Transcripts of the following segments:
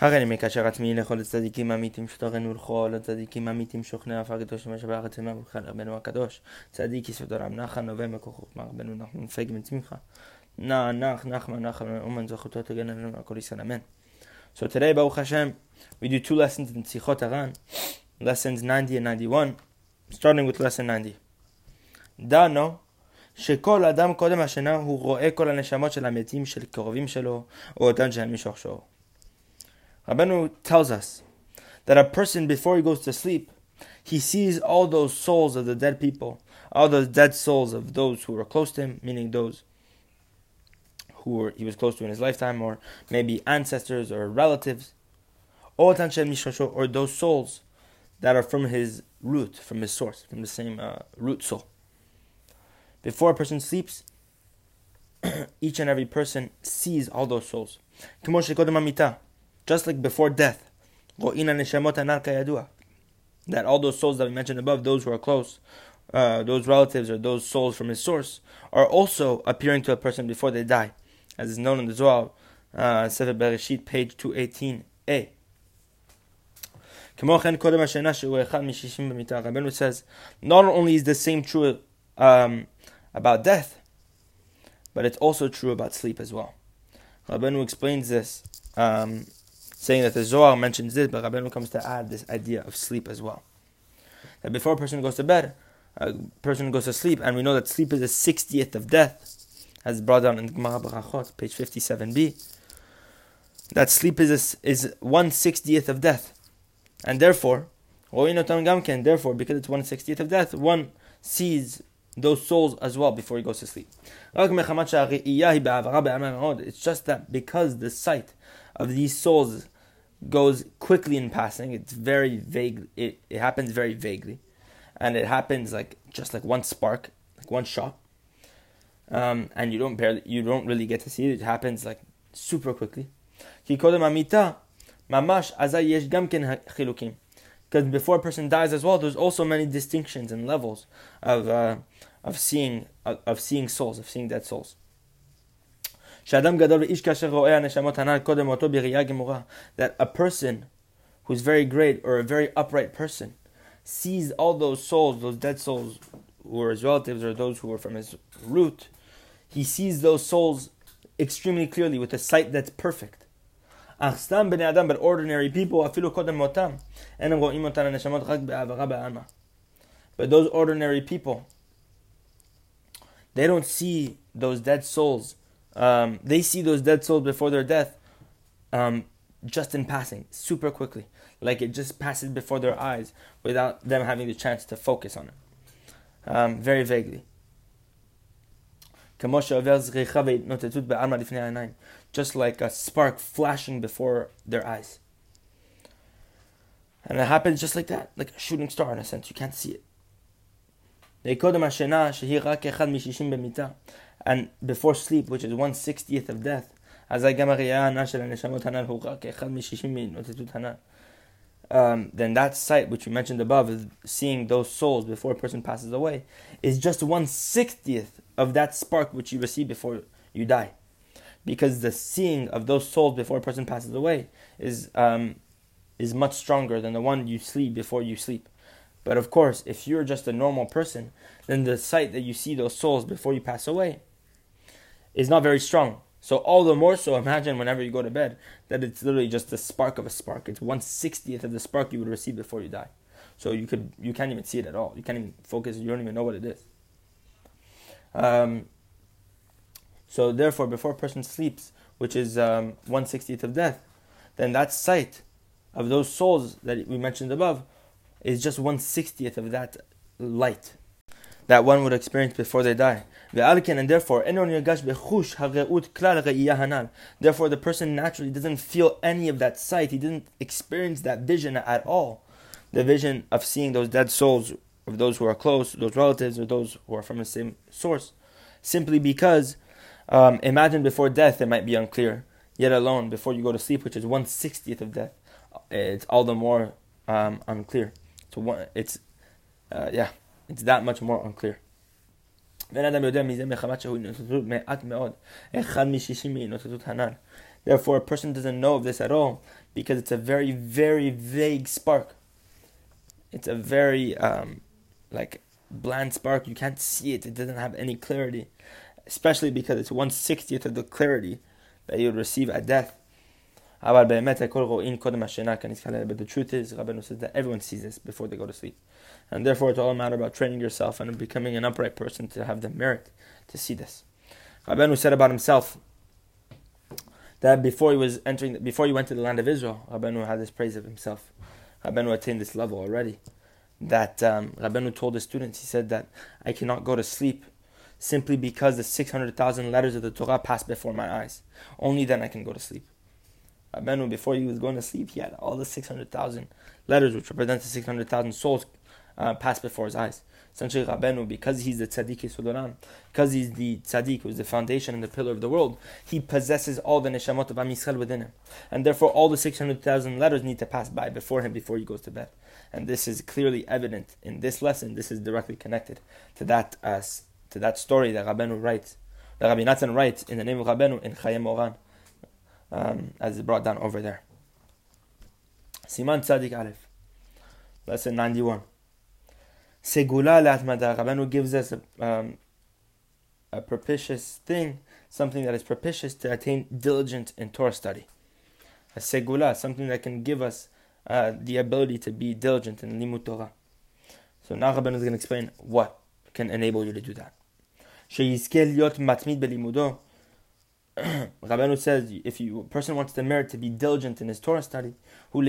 הרי אני מקשר עצמי לכל הצדיקים האמיתים שתורנו לכל הצדיקים האמיתים שוכני עפר קדוש ומשאבי בארץ עמם ובכן רבנו הקדוש. צדיק יסוד עולם נחן נובע מכוחו כלומר רבנו נחמן פג מצמיחה נע נח נחמן נחמן אומן זכותו תגן עלינו הכל ישראל אמן. So today Baruch Hashem we do two lessons in Tzichot Haran lessons 90 and 91 starting with lesson 90 דנו שכל אדם קודם השינה הוא רואה כל הנשמות של המתים של קרובים שלו או אותן שהן משורשו Rabbeinu tells us that a person, before he goes to sleep, he sees all those souls of the dead people, all those dead souls of those who were close to him, meaning those who were, he was close to in his lifetime, or maybe ancestors or relatives, or those souls that are from his root, from his source, from the same uh, root soul. Before a person sleeps, each and every person sees all those souls just like before death. That all those souls that we mentioned above, those who are close, uh, those relatives or those souls from his source, are also appearing to a person before they die, as is known in the Zohar, uh, Sefer Bereshit, page 218a. Rabbeinu says, not only is the same true um, about death, but it's also true about sleep as well. Rabbeinu explains this um, saying that the Zohar mentions this, but Rabbeinu comes to add this idea of sleep as well. That before a person goes to bed, a person goes to sleep, and we know that sleep is the 60th of death, as brought down in Gemara Barachot, page 57b. That sleep is a, is 160th of death. And therefore, therefore, because it's 160th of death, one sees those souls as well before he goes to sleep. It's just that because the sight of these souls goes quickly in passing. It's very vague. It, it happens very vaguely, and it happens like just like one spark, like one shot. Um, and you don't barely, you don't really get to see it. It happens like super quickly. Because before a person dies as well, there's also many distinctions and levels of uh, of seeing of, of seeing souls, of seeing dead souls. That a person who's very great or a very upright person sees all those souls, those dead souls who were his relatives or those who were from his root, he sees those souls extremely clearly with a sight that's perfect. But ordinary people, but those ordinary people, they don't see those dead souls um, they see those dead souls before their death um, just in passing, super quickly. Like it just passes before their eyes without them having the chance to focus on it. Um, very vaguely. Just like a spark flashing before their eyes. And it happens just like that, like a shooting star in a sense. You can't see it. And before sleep, which is one sixtieth of death, um, then that sight which we mentioned above is seeing those souls before a person passes away is just one sixtieth of that spark which you receive before you die. Because the seeing of those souls before a person passes away is um, is much stronger than the one you see before you sleep but of course if you're just a normal person then the sight that you see those souls before you pass away is not very strong. So all the more so, imagine whenever you go to bed that it's literally just the spark of a spark. It's one sixtieth of the spark you would receive before you die. So you could you can't even see it at all. You can't even focus. You don't even know what it is. Um, so therefore, before a person sleeps, which is um, one sixtieth of death, then that sight of those souls that we mentioned above is just one sixtieth of that light that one would experience before they die. And therefore, therefore the person naturally doesn't feel any of that sight. He didn't experience that vision at all. The vision of seeing those dead souls of those who are close, those relatives, or those who are from the same source, simply because um, imagine before death it might be unclear. Yet alone before you go to sleep, which is one sixtieth of death, it's all the more um, unclear. So one, it's uh, yeah it's that much more unclear. Therefore, a person doesn't know of this at all because it's a very, very vague spark. It's a very um, like bland spark. You can't see it. It doesn't have any clarity, especially because it's one sixtieth of the clarity that you would receive at death. But the truth is, Rabbeinu says that everyone sees this before they go to sleep. And therefore, it's all a matter about training yourself and becoming an upright person to have the merit to see this. Rabbeinu said about himself that before he was entering, before he went to the land of Israel, Rabbeinu had this praise of himself. Rabbeinu attained this level already. That um, Rabbeinu told his students, he said that I cannot go to sleep simply because the 600,000 letters of the Torah pass before my eyes. Only then I can go to sleep. Rabbeinu, before he was going to sleep, he had all the 600,000 letters, which represent the 600,000 souls, uh, pass before his eyes. Essentially, Rabbeinu, because he's the tzaddik Yesod Olam, because he's the tzaddik who's the foundation and the pillar of the world, he possesses all the neshamot of Am Yisrael within him. And therefore, all the 600,000 letters need to pass by before him before he goes to bed. And this is clearly evident in this lesson. This is directly connected to that uh, to that story that Rabbeinu writes, that Rabbi Natan writes in the name of Rabbeinu in Chayei Moharan, um, as it's brought down over there. Siman Tzadi Aleph, lesson 91. Segula Latmada, Rabbeinu gives us a, um, a propitious thing, something that is propitious to attain diligent in Torah study. A segula, something that can give us uh, the ability to be diligent in Limud Torah. So now Rabbeinu is going to explain what can enable you to do that. Rabbeinu says if you, a person wants the merit to be diligent in his Torah study, he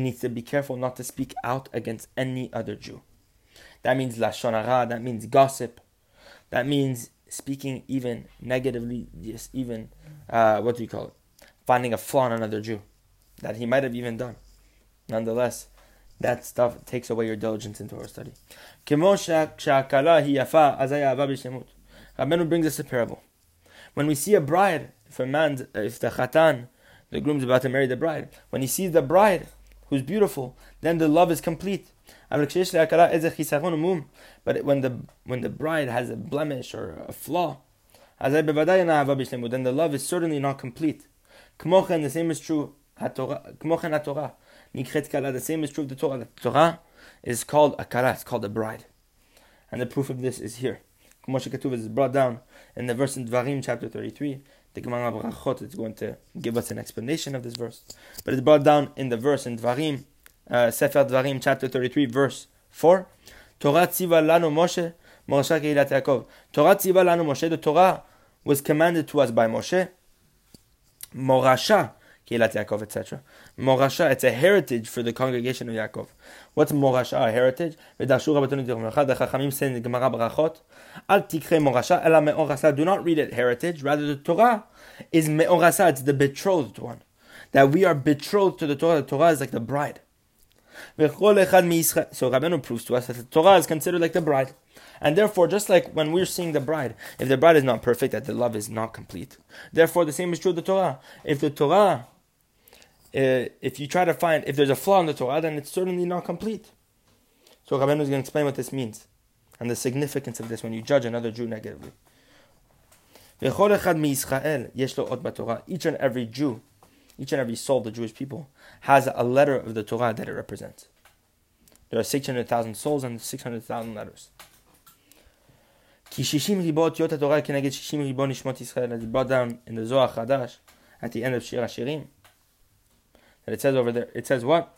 needs to be careful not to speak out against any other Jew. That means lashon hara. That means gossip. That means speaking even negatively, just even uh, what do you call it? Finding a flaw in another Jew that he might have even done. Nonetheless, that stuff takes away your diligence in Torah study. Rabbeinu brings us a parable. When we see a bride, if a man, uh, if the chatan, the groom is about to marry the bride, when he sees the bride who's beautiful, then the love is complete. But when the when the bride has a blemish or a flaw, then the love is certainly not complete. The same is true. The same is true of the Torah. The Torah is called a kallah, it's called a bride. And the proof of this is here. Moshe Ketuv is brought down in the verse in Dvarim chapter 33. The Gemara Brachot is going to give us an explanation of this verse. But it's brought down in the verse in Dvarim, uh, Sefer Dvarim chapter 33 verse 4. Torah tziva lanu Moshe, Moshe Keilat Yaakov. Torah tziva lanu Moshe, the Torah was commanded to us by Moshe. Morasha, Keilat Yaakov, etc. Morasha, it's a heritage for the congregation of Yaakov. What's Morasha, a heritage? The Chachamim say in the Gemara Brachot, Al Tikre Morasha, Ela Me'orasa, do not read it heritage, rather the Torah is Me'orasa, it's the betrothed one. That we are betrothed to the Torah, the Torah is like the bride. So Rabbeinu proves to us that the Torah is considered like the bride. And therefore, just like when we're seeing the bride, if the bride is not perfect, that the love is not complete. Therefore, the same is true of the Torah. If the Torah uh, if you try to find if there's a flaw in the Torah, then it's certainly not complete. So Rabbeinu is going to explain what this means and the significance of this when you judge another Jew negatively. Each and every Jew, each and every soul of the Jewish people, has a letter of the Torah that it represents. There are 600,000 souls and 600,000 letters. As brought down in the Zohar Chadash at the end of that it says over there, it says what?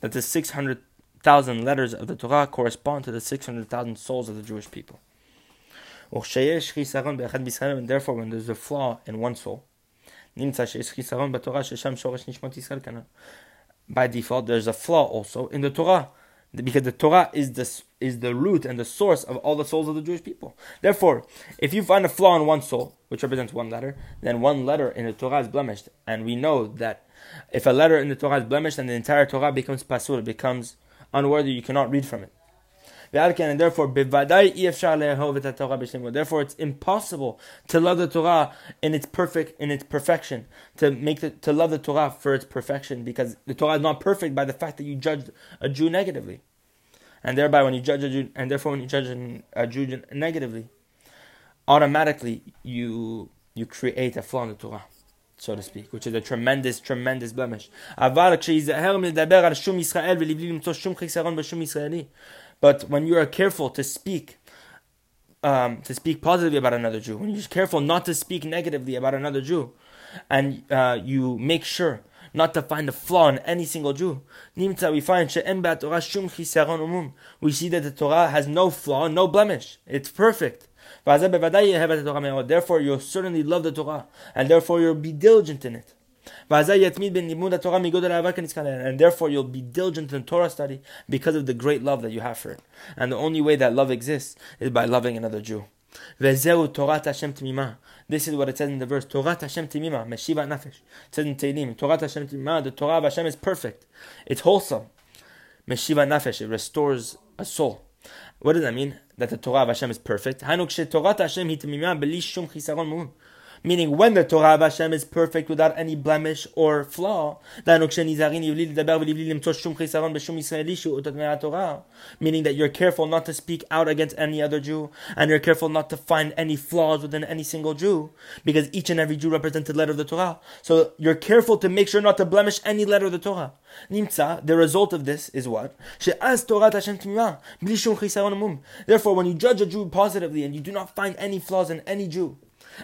That the 600,000 letters of the Torah correspond to the 600,000 souls of the Jewish people. And therefore, when there's a flaw in one soul, by default, there's a flaw also in the Torah because the Torah is the, is the root and the source of all the souls of the Jewish people. Therefore, if you find a flaw in one soul, which represents one letter, then one letter in the Torah is blemished. And we know that if a letter in the Torah is blemished, then the entire Torah becomes pasul, it becomes unworthy, you cannot read from it. And therefore, therefore, it's impossible to love the Torah in its perfect, in its perfection, to make the, to love the Torah for its perfection, because the Torah is not perfect by the fact that you judge a Jew negatively, and thereby when you judge a Jew, and therefore when you judge a Jew negatively, automatically you you create a flaw in the Torah, so to speak, which is a tremendous, tremendous blemish. But when you are careful to speak, um, to speak positively about another Jew, when you're careful not to speak negatively about another Jew, and uh, you make sure not to find a flaw in any single Jew. We find. We see that the Torah has no flaw, no blemish. It's perfect. Therefore, you'll certainly love the Torah, and therefore you'll be diligent in it. And therefore, you'll be diligent in Torah study because of the great love that you have for it. And the only way that love exists is by loving another Jew. This is what it says in the verse. Torah Hashem timima, meshiva nafesh. It says in Tehillim, Torah Hashem timima, the Torah of Hashem is perfect. It's wholesome. Meshiva nafesh, it restores a soul. What does that mean? That the Torah of Hashem is perfect. Hashem chisaron Meaning, when the Torah of Hashem is perfect without any blemish or flaw, meaning that you're careful not to speak out against any other Jew, and you're careful not to find any flaws within any single Jew, because each and every Jew represents a letter of the Torah. So you're careful to make sure not to blemish any letter of the Torah. Nimtza, the result of this is what? Therefore, when you judge a Jew positively and you do not find any flaws in any Jew,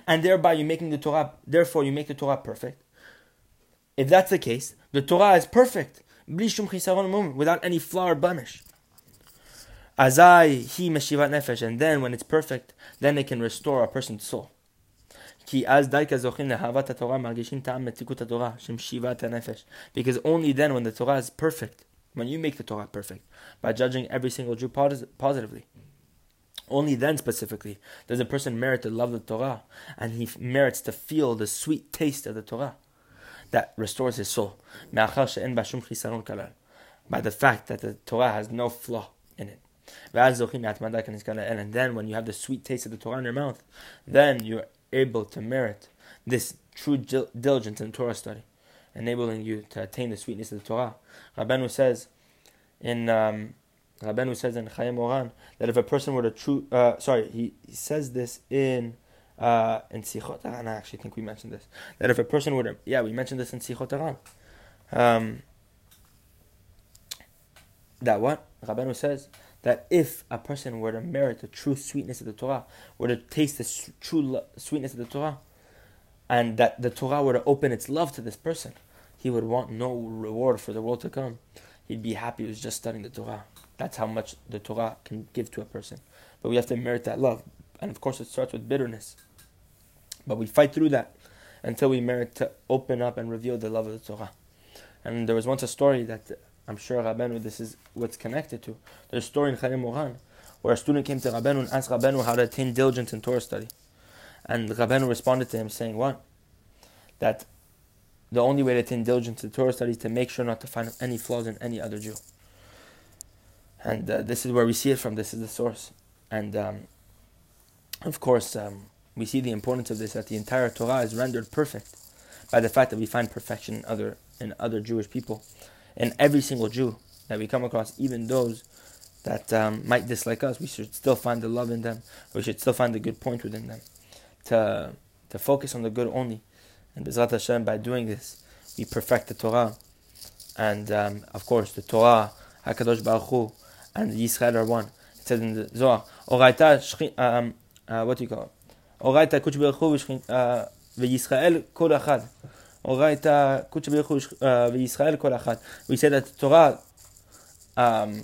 and thereby you're making the Torah, therefore you make the Torah perfect. If that's the case, the Torah is perfect, without any flaw or blemish. Azai he meshivat nefesh, and then when it's perfect, then it can restore a person's soul. Because only then when the Torah is perfect, when you make the Torah perfect, by judging every single Jew positively, only then, specifically, does a person merit to love the Torah, and he merits to feel the sweet taste of the Torah that restores his soul. By the fact that the Torah has no flaw in it. And then, when you have the sweet taste of the Torah in your mouth, then you're able to merit this true diligence in Torah study, enabling you to attain the sweetness of the Torah. Rabbanu says in um, Rabbeinu says in Chayei Moharan that if a person were to true, uh, sorry, he, he says this in uh, in Sichot Haran. I actually think we mentioned this. That if a person were to, yeah, we mentioned this in Sichot Haran. Um, that what Rabbeinu says that if a person were to merit the true sweetness of the Torah, were to taste the true lo- sweetness of the Torah, and that the Torah were to open its love to this person, he would want no reward for the world to come. He'd be happy was just studying the Torah. That's how much the Torah can give to a person. But we have to merit that love. And of course, it starts with bitterness. But we fight through that until we merit to open up and reveal the love of the Torah. And there was once a story that I'm sure Rabbeinu, this is what's connected to. There's a story in Chayei Moharan where a student came to Rabbeinu and asked Rabbeinu how to attain diligence in Torah study. And Rabbeinu responded to him saying, What? That the only way to attain diligence in Torah study is to make sure not to find any flaws in any other Jew. And uh, this is where we see it from. This is the source. And um, of course, um, we see the importance of this that the entire Torah is rendered perfect by the fact that we find perfection in other in other Jewish people, in every single Jew that we come across, even those that um, might dislike us. We should still find the love in them. We should still find the good point within them. To to focus on the good only, and Bezrat Hashem, by doing this, we perfect the Torah, and um, of course the Torah, Hakadosh Baruch Hu, and Yisrael are one. It says in the Zohar, Oraita, um, uh, what do you call it? Oraita Kuch Beruchu v'Yisrael kol achad. Oraita Kuch Beruchu v'Yisrael kol achad. We say that the Torah, um,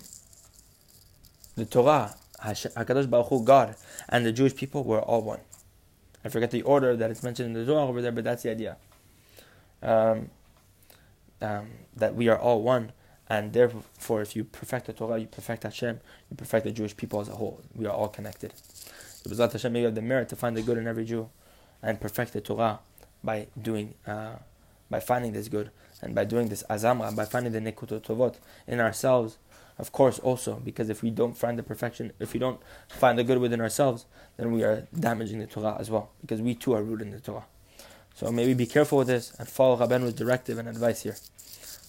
the Torah, Hakadosh Baruch Hu, God, and the Jewish people were all one. I forget the order that it's mentioned in the Zohar over there, but that's the idea. Um, um, that we are all one. And therefore, if you perfect the Torah, you perfect Hashem, you perfect the Jewish people as a whole. We are all connected. So, Bezrat Hashem, may have the merit to find the good in every Jew and perfect the Torah by doing, uh, by finding this good and by doing this azamra, by finding the nekudot tovot in ourselves. Of course, also because if we don't find the perfection, if we don't find the good within ourselves, then we are damaging the Torah as well because we too are rooted in the Torah. So may we be careful with this and follow Rabbenu's directive and advice here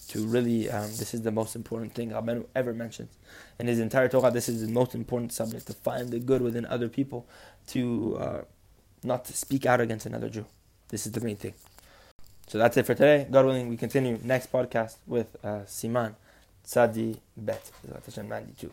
to really, um, this is the most important thing Rabbeinu ever mentions. In his entire Torah, this is the most important subject to find the good within other people, to uh, not to speak out against another Jew. This is the main thing. So that's it for today. God willing, we continue next podcast with uh, Siman Tzadi Bet, Mandy too.